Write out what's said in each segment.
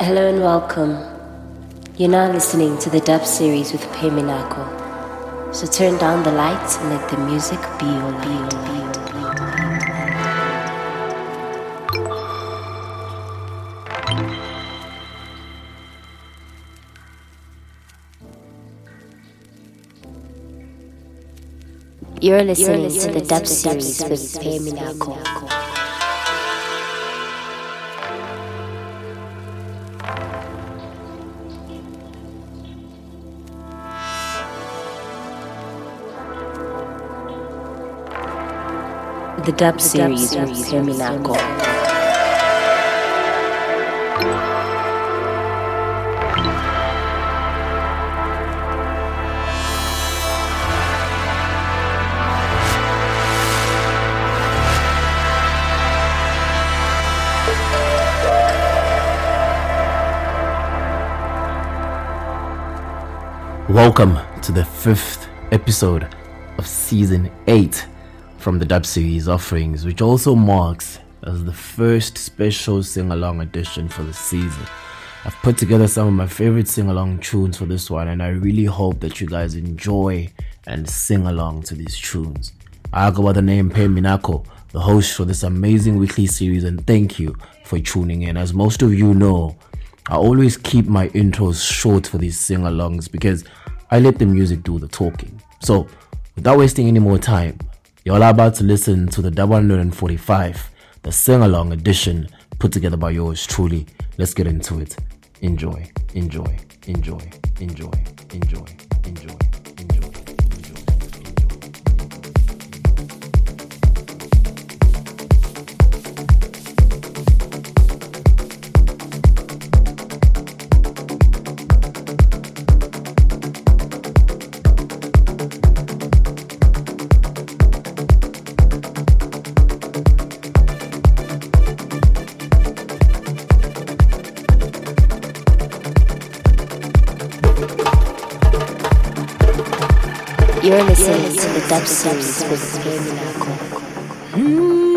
Hello and welcome. You're now listening to the dub series with Phehh Minakho. So turn down the lights and let the music be your lead. You're listening, You're listening to the dub series with Phehh Minakho. The dub series with Phehh Minakho. Welcome to the fifth episode of season 8 from the dub series offerings, which also marks as the first special sing along edition for the season. I've put together some of my favorite sing along tunes for this one, and I really hope that you guys enjoy and sing along to these tunes. I go by the name Phehh Minakho, the host for this amazing weekly series, and thank you for tuning in. As most of you know, I always keep my intros short for these sing alongs because I let the music do the talking. So, without wasting any more time, you're about to listen to the 145, the sing along edition put together by yours truly. Let's get into it. Enjoy, enjoy, enjoy, enjoy, enjoy, enjoy. You're listening to the Dub Series with Gary Love.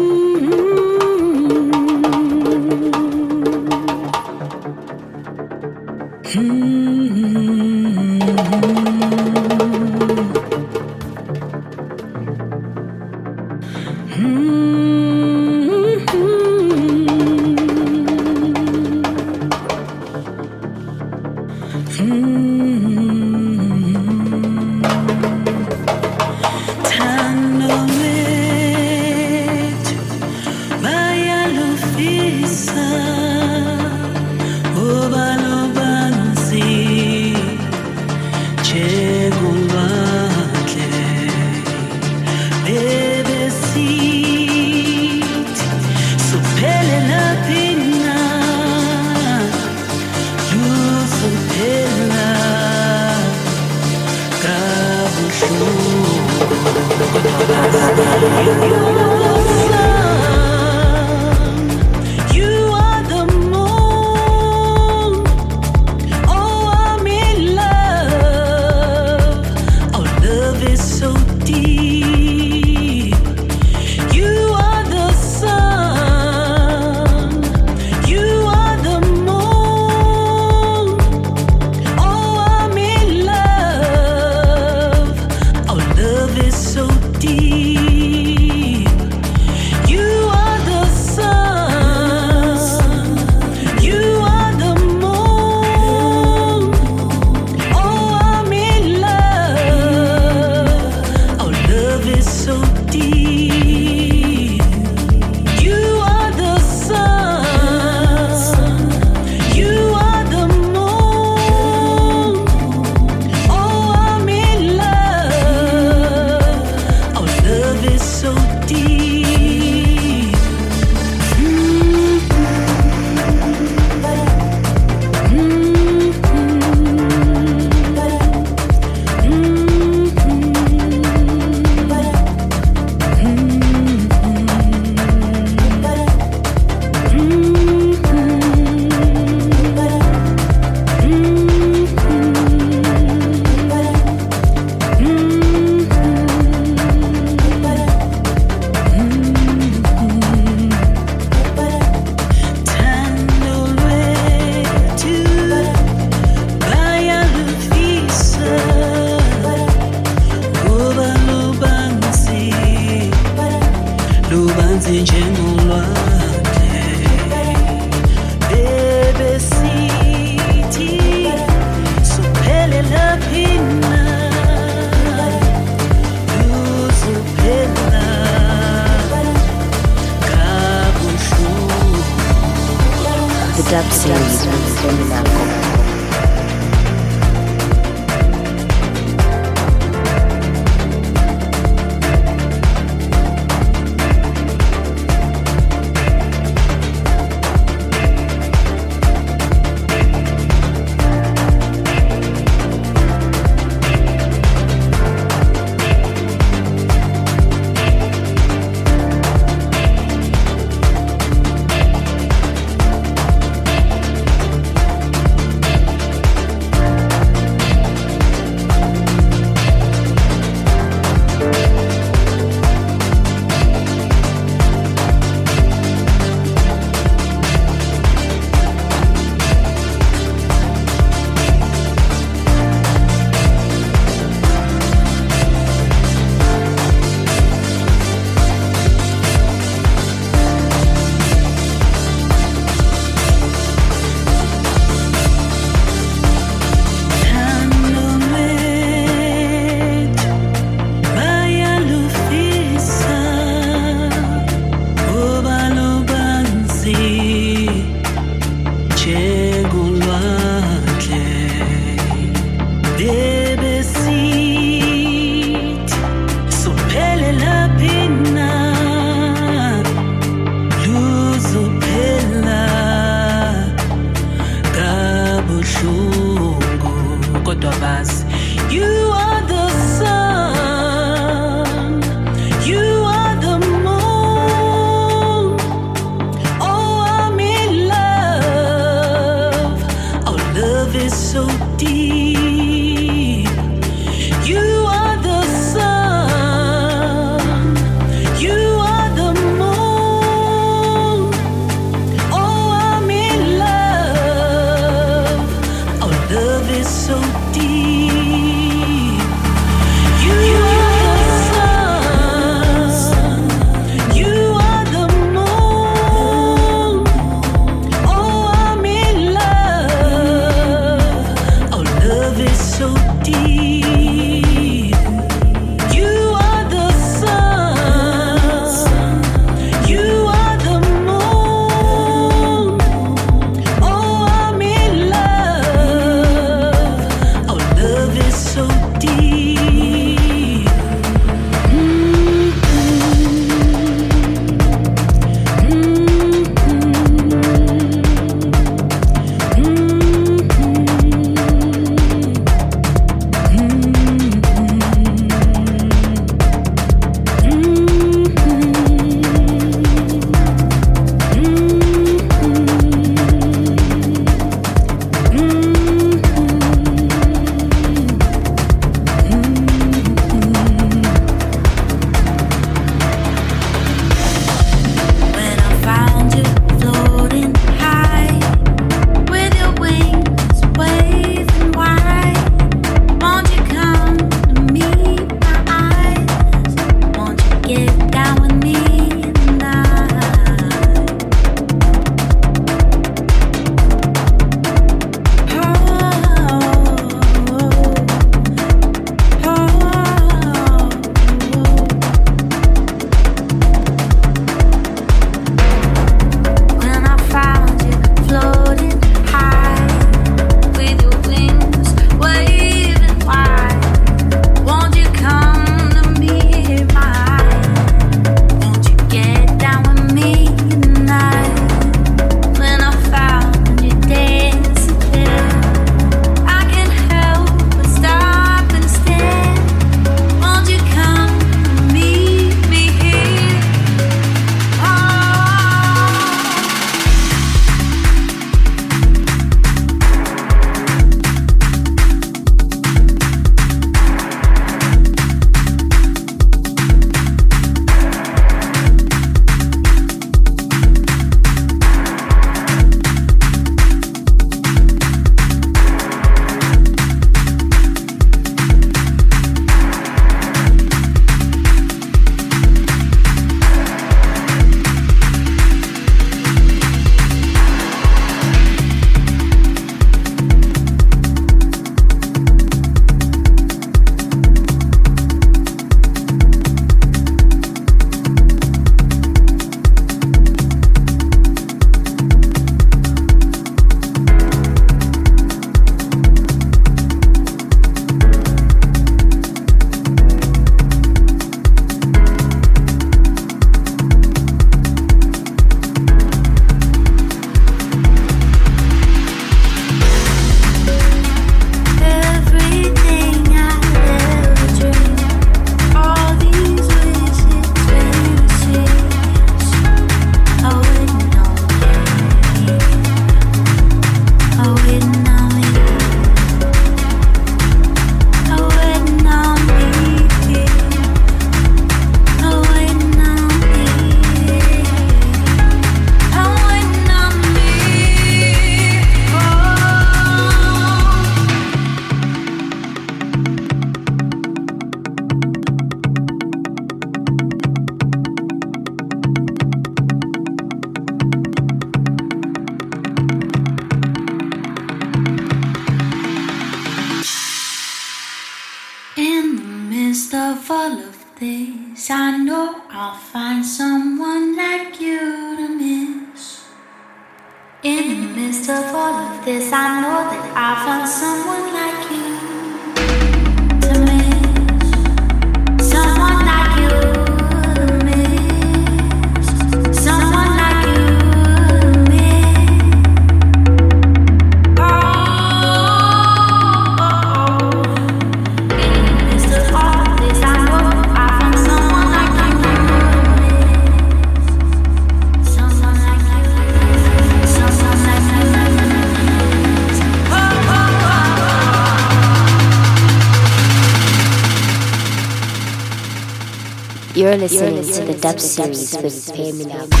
listening, listening to the Dub Series with Pay Me Now.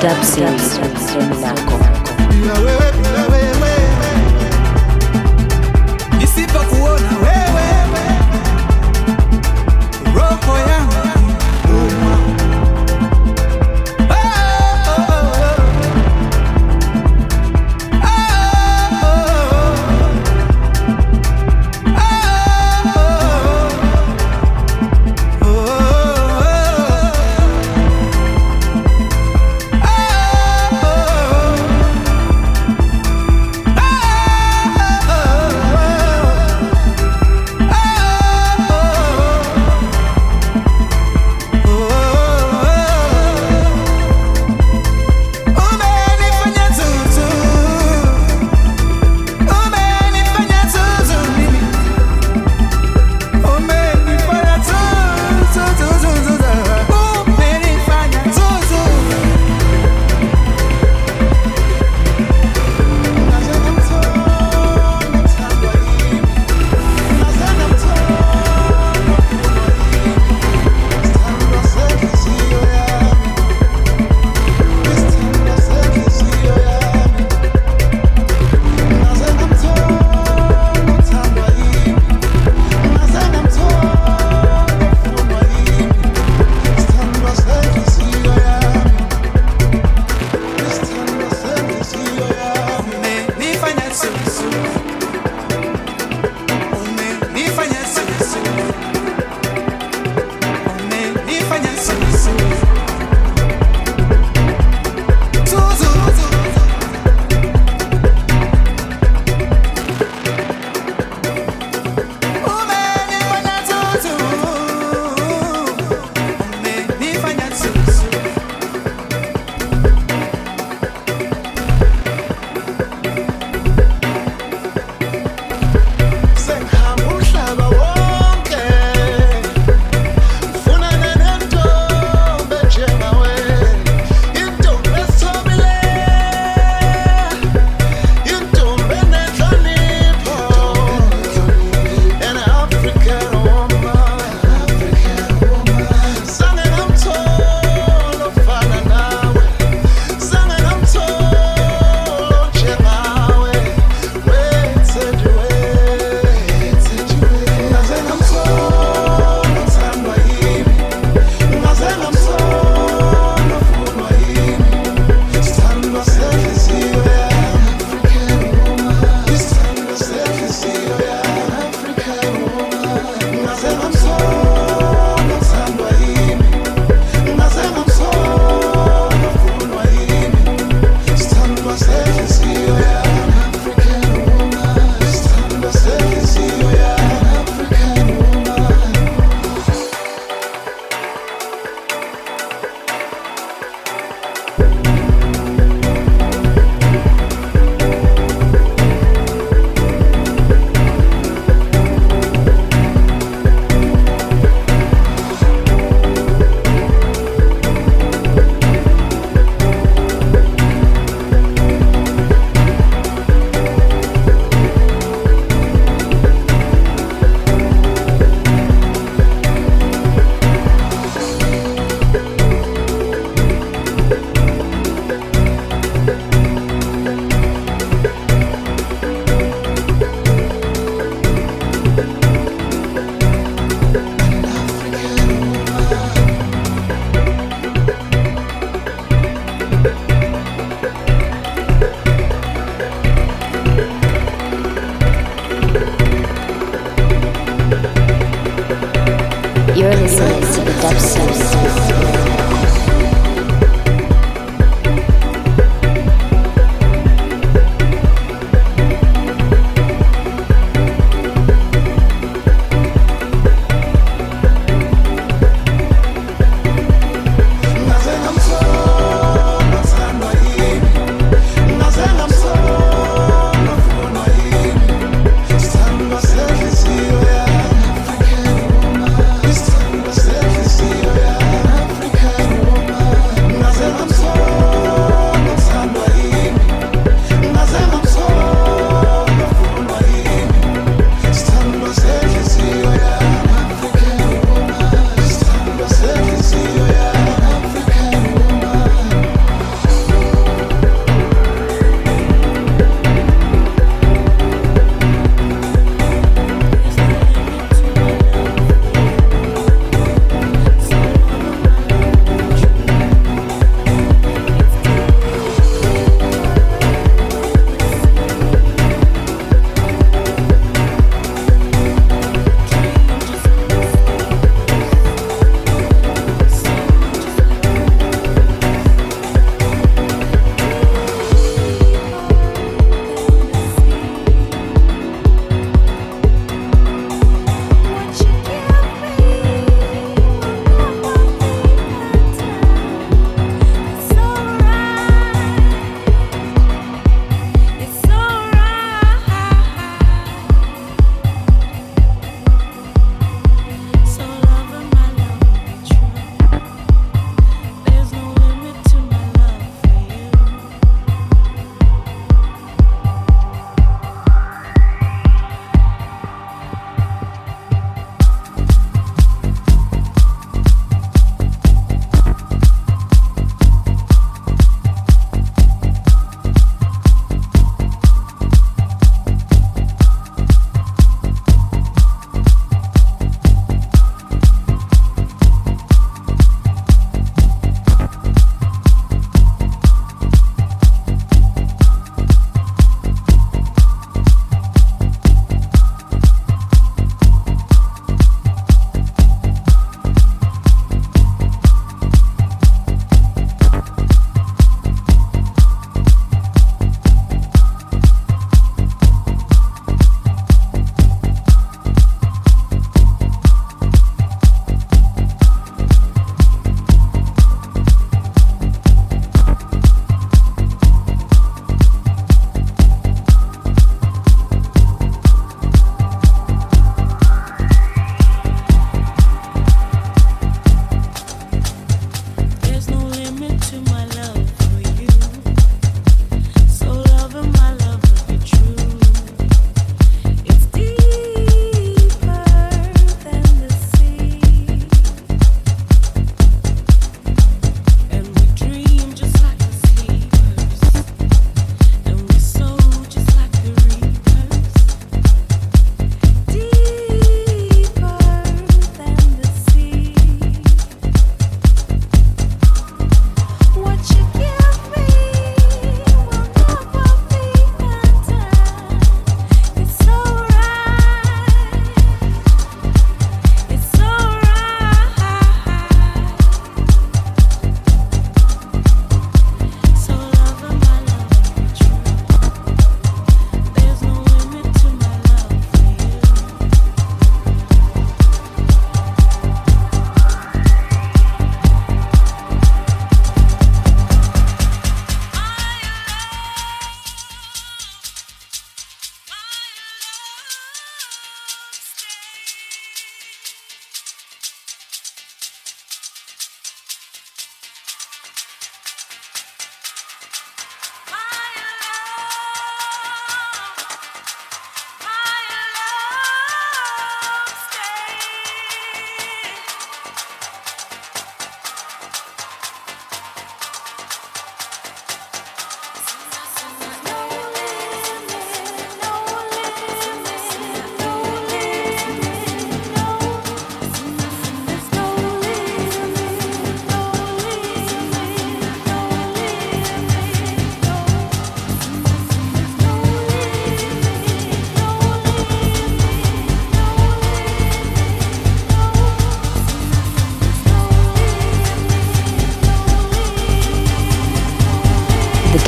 Dubsy Nako.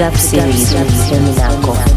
Dub series with Phehh Minakho.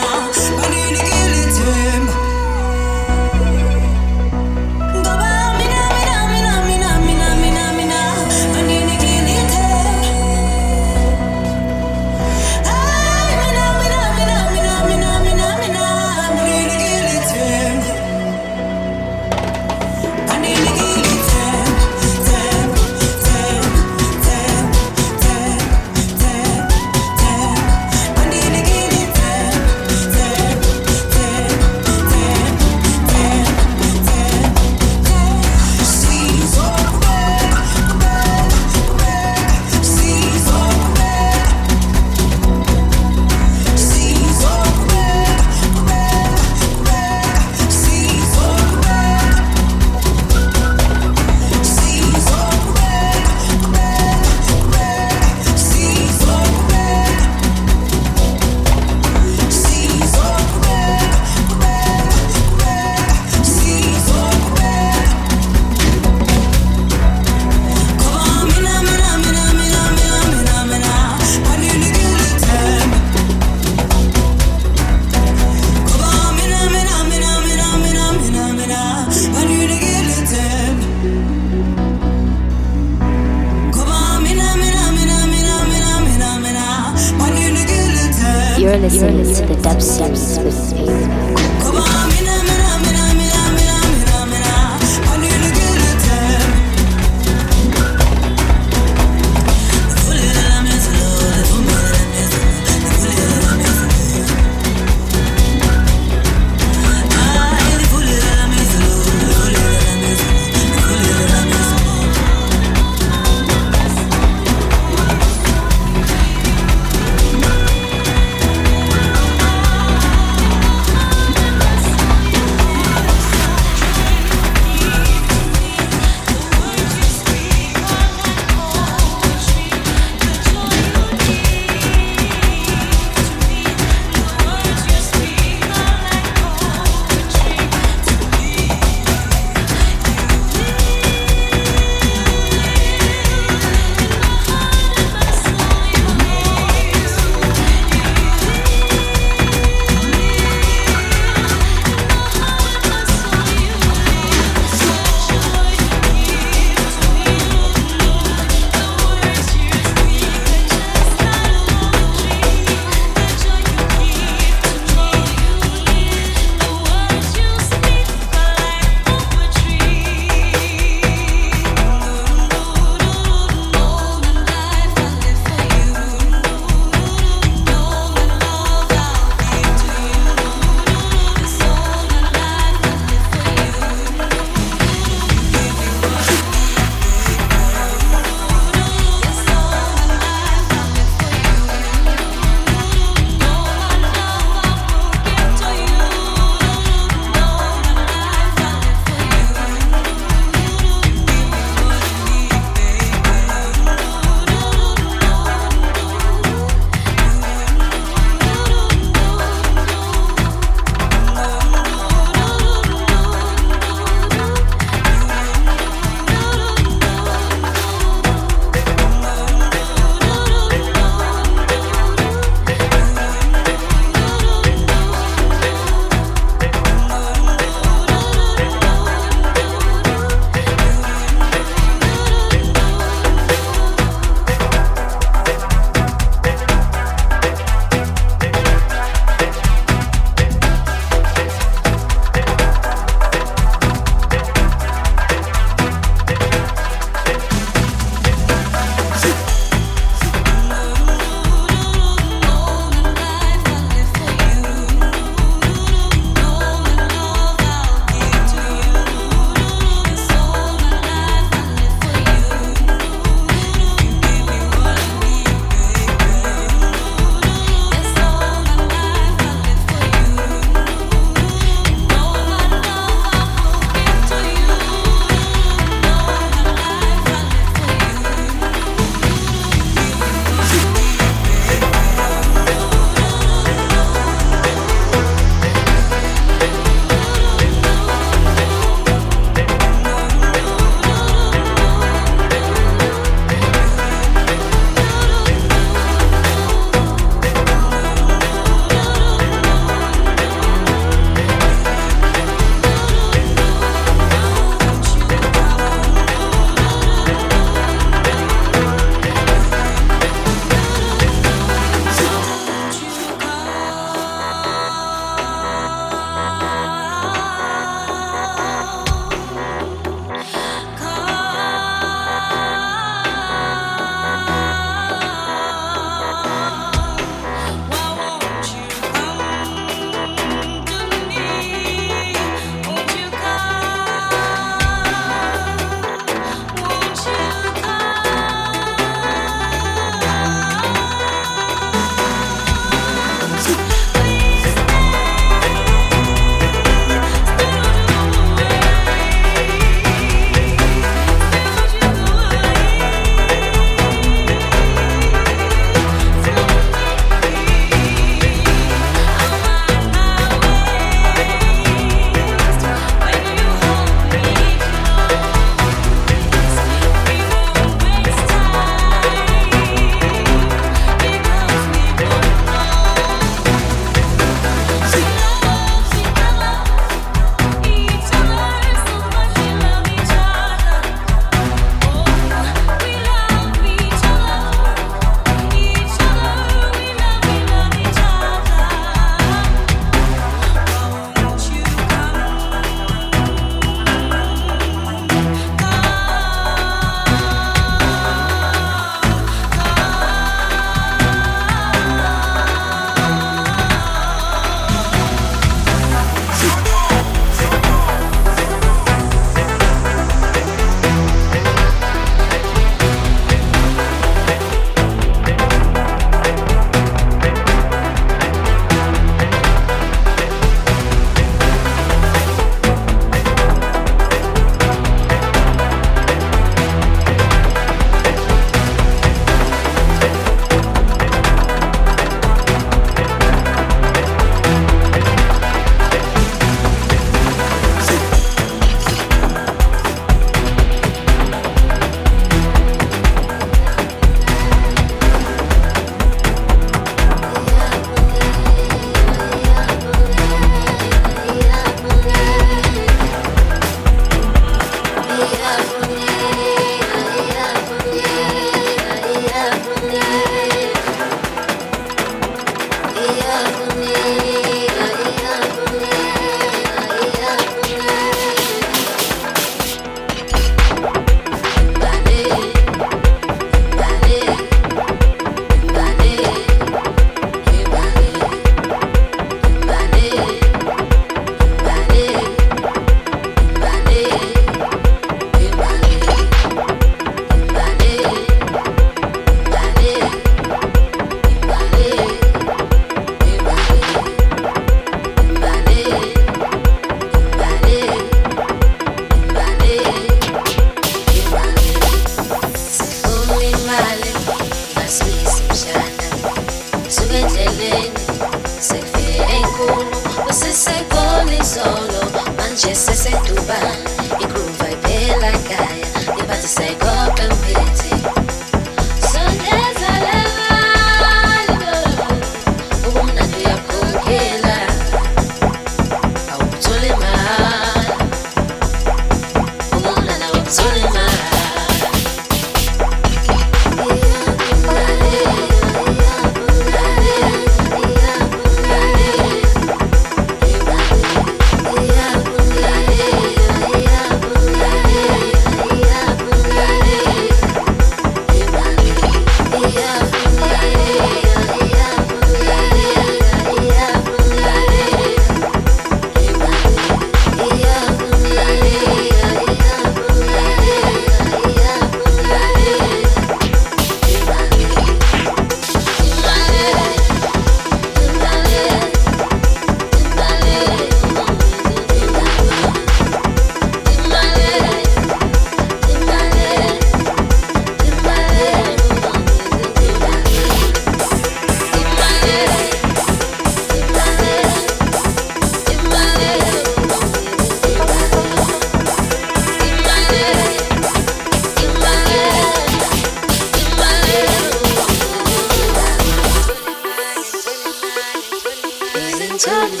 took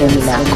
Series with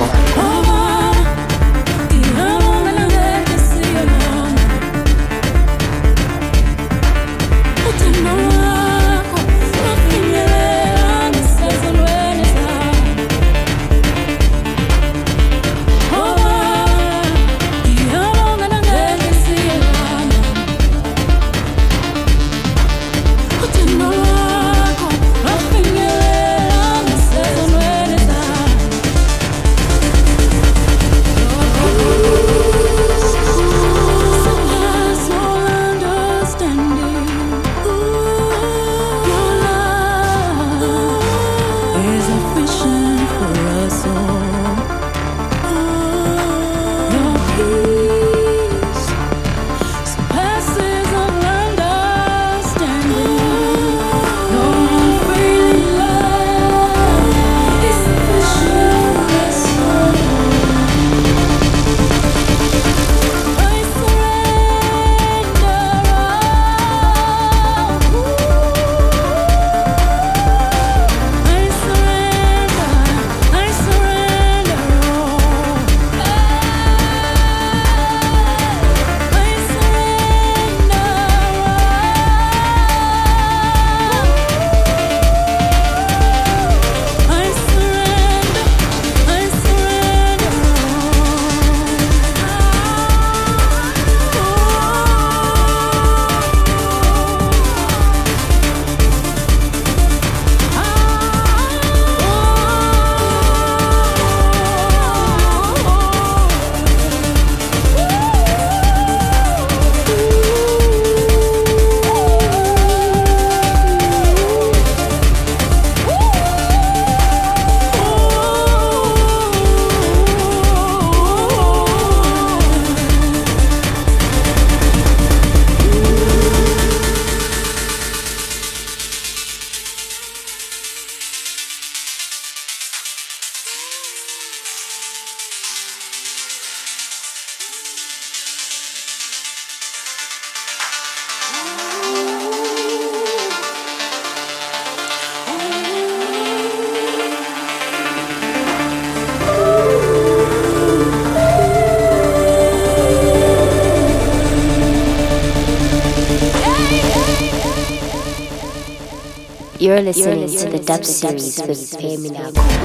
Dub Series with Pay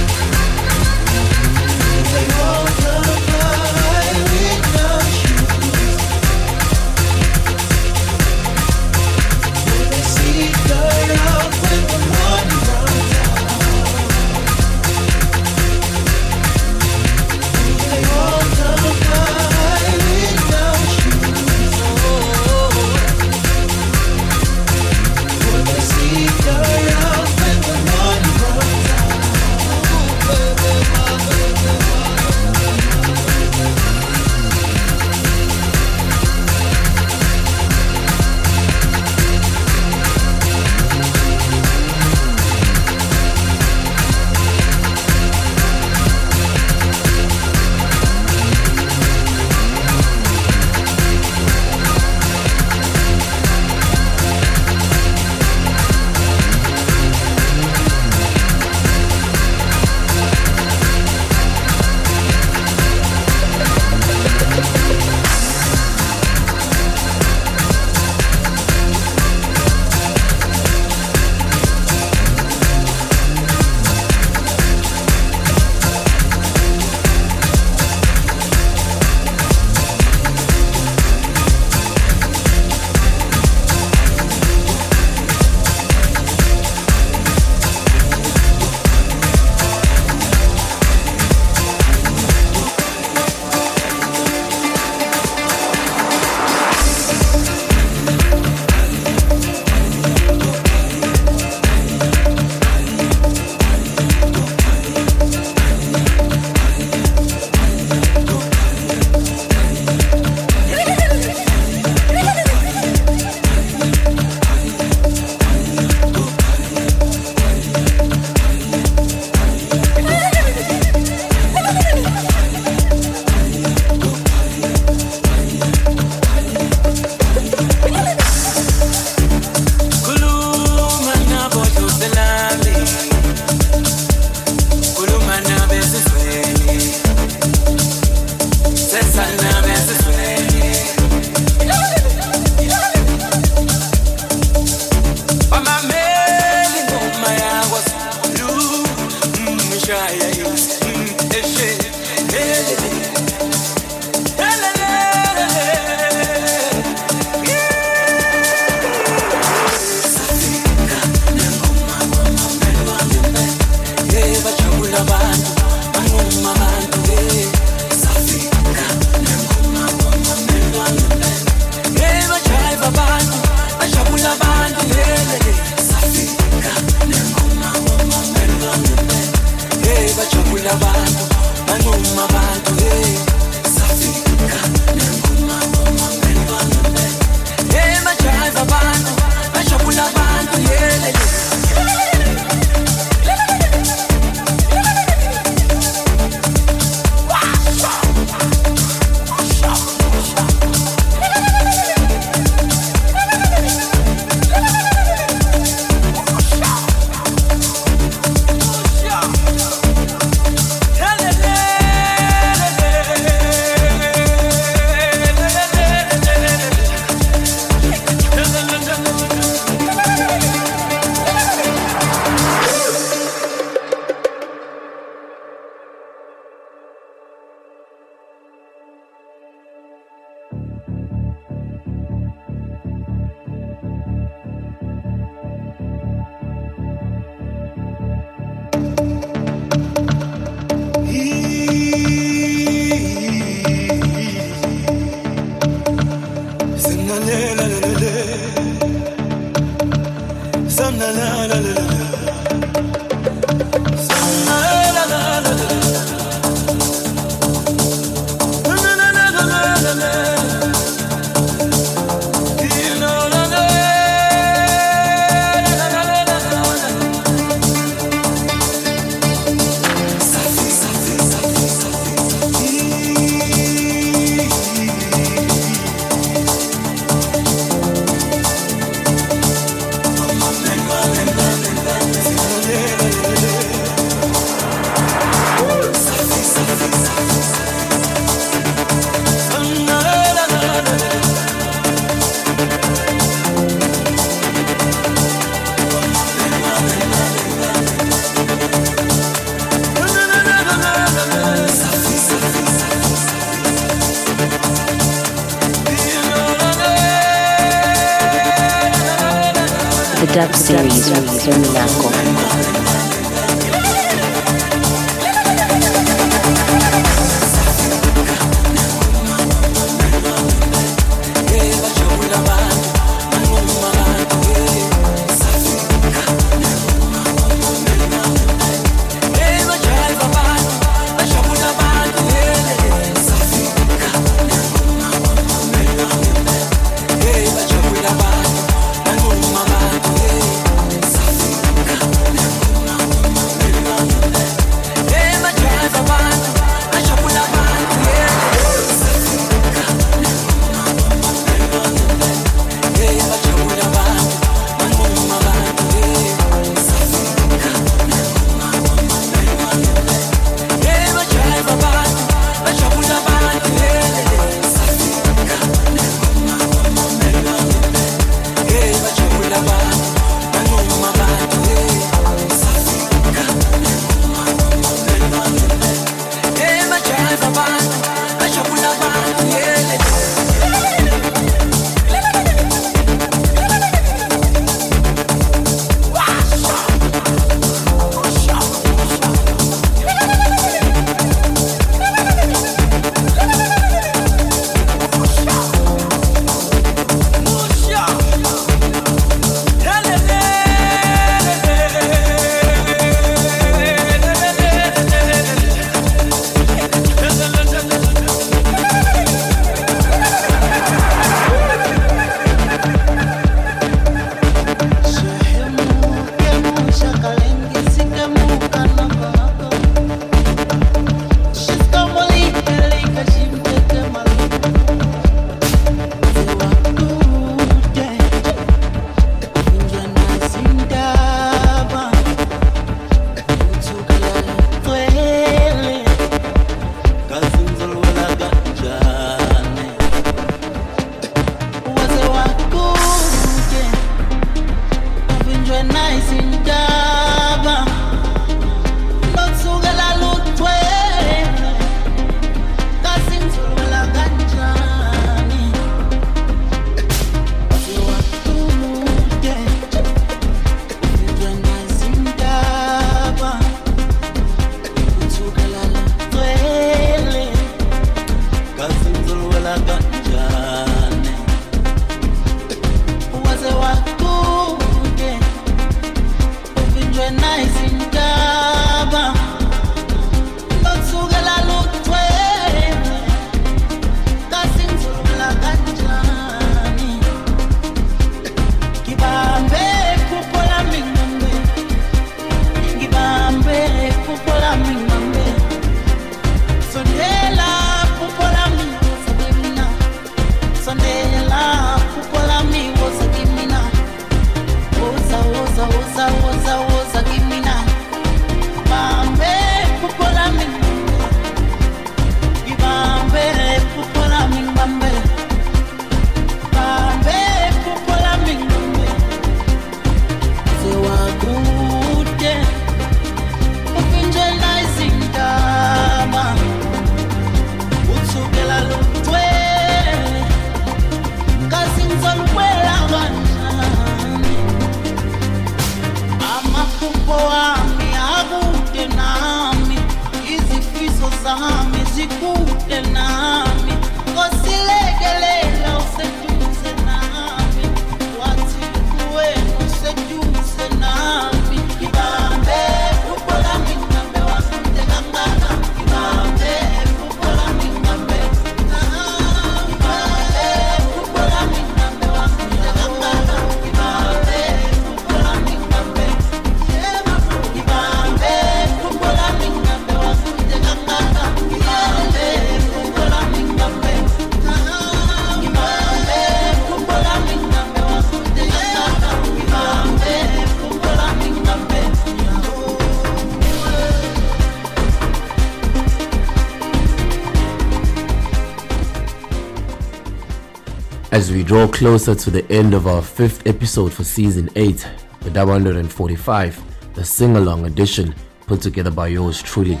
As we draw closer to the end of our fifth episode for season 8, the 145, the sing along edition put together by yours truly.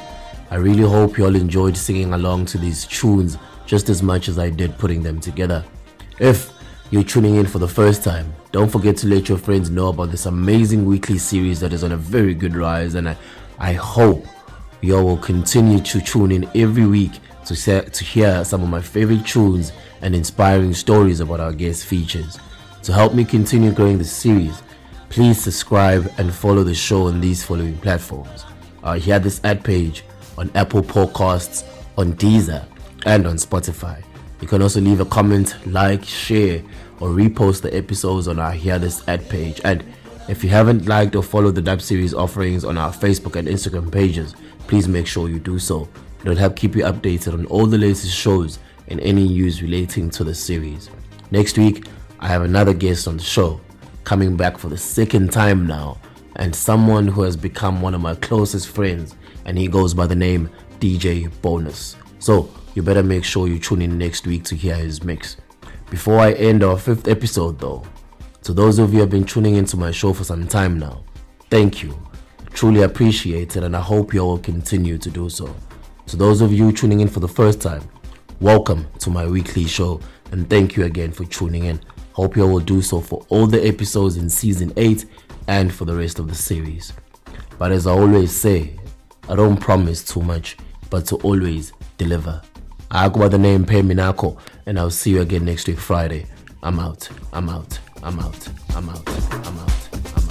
I really hope you all enjoyed singing along to these tunes just as much as I did putting them together. If you're tuning in for the first time, don't forget to let your friends know about this amazing weekly series that is on a very good rise. And I, I hope you all will continue to tune in every week to, to hear some of my favorite tunes and inspiring stories about our guest features. To help me continue growing the series, please subscribe and follow the show on these following platforms. Uh, Hearthis.at page on Apple Podcasts, on Deezer, and on Spotify. You can also leave a comment, like, share, or repost the episodes on our Hearthis.at page. And if you haven't liked or followed the Dub Series offerings on our Facebook and Instagram pages, please make sure you do so. It'll help keep you updated on all the latest shows and any news relating to the series. Next week, I have another guest on the show, coming back for the second time now, and someone who has become one of my closest friends, and he goes by the name DJ Bonus. So, you better make sure you tune in next week to hear his mix. Before I end our fifth episode, though, to those of you who have been tuning into my show for some time now, thank you. Truly appreciate it, and I hope you all continue to do so. To those of you tuning in for the first time, welcome to my weekly show, and thank you again for tuning in. Hope you all will do so for all the episodes in season 8 and for the rest of the series. But as I always say, I don't promise too much, but to always deliver. I go by the name Phehh Minakho, and I'll see you again next week Friday. I'm out. I'm out. I'm out. I'm out. I'm out. I'm out.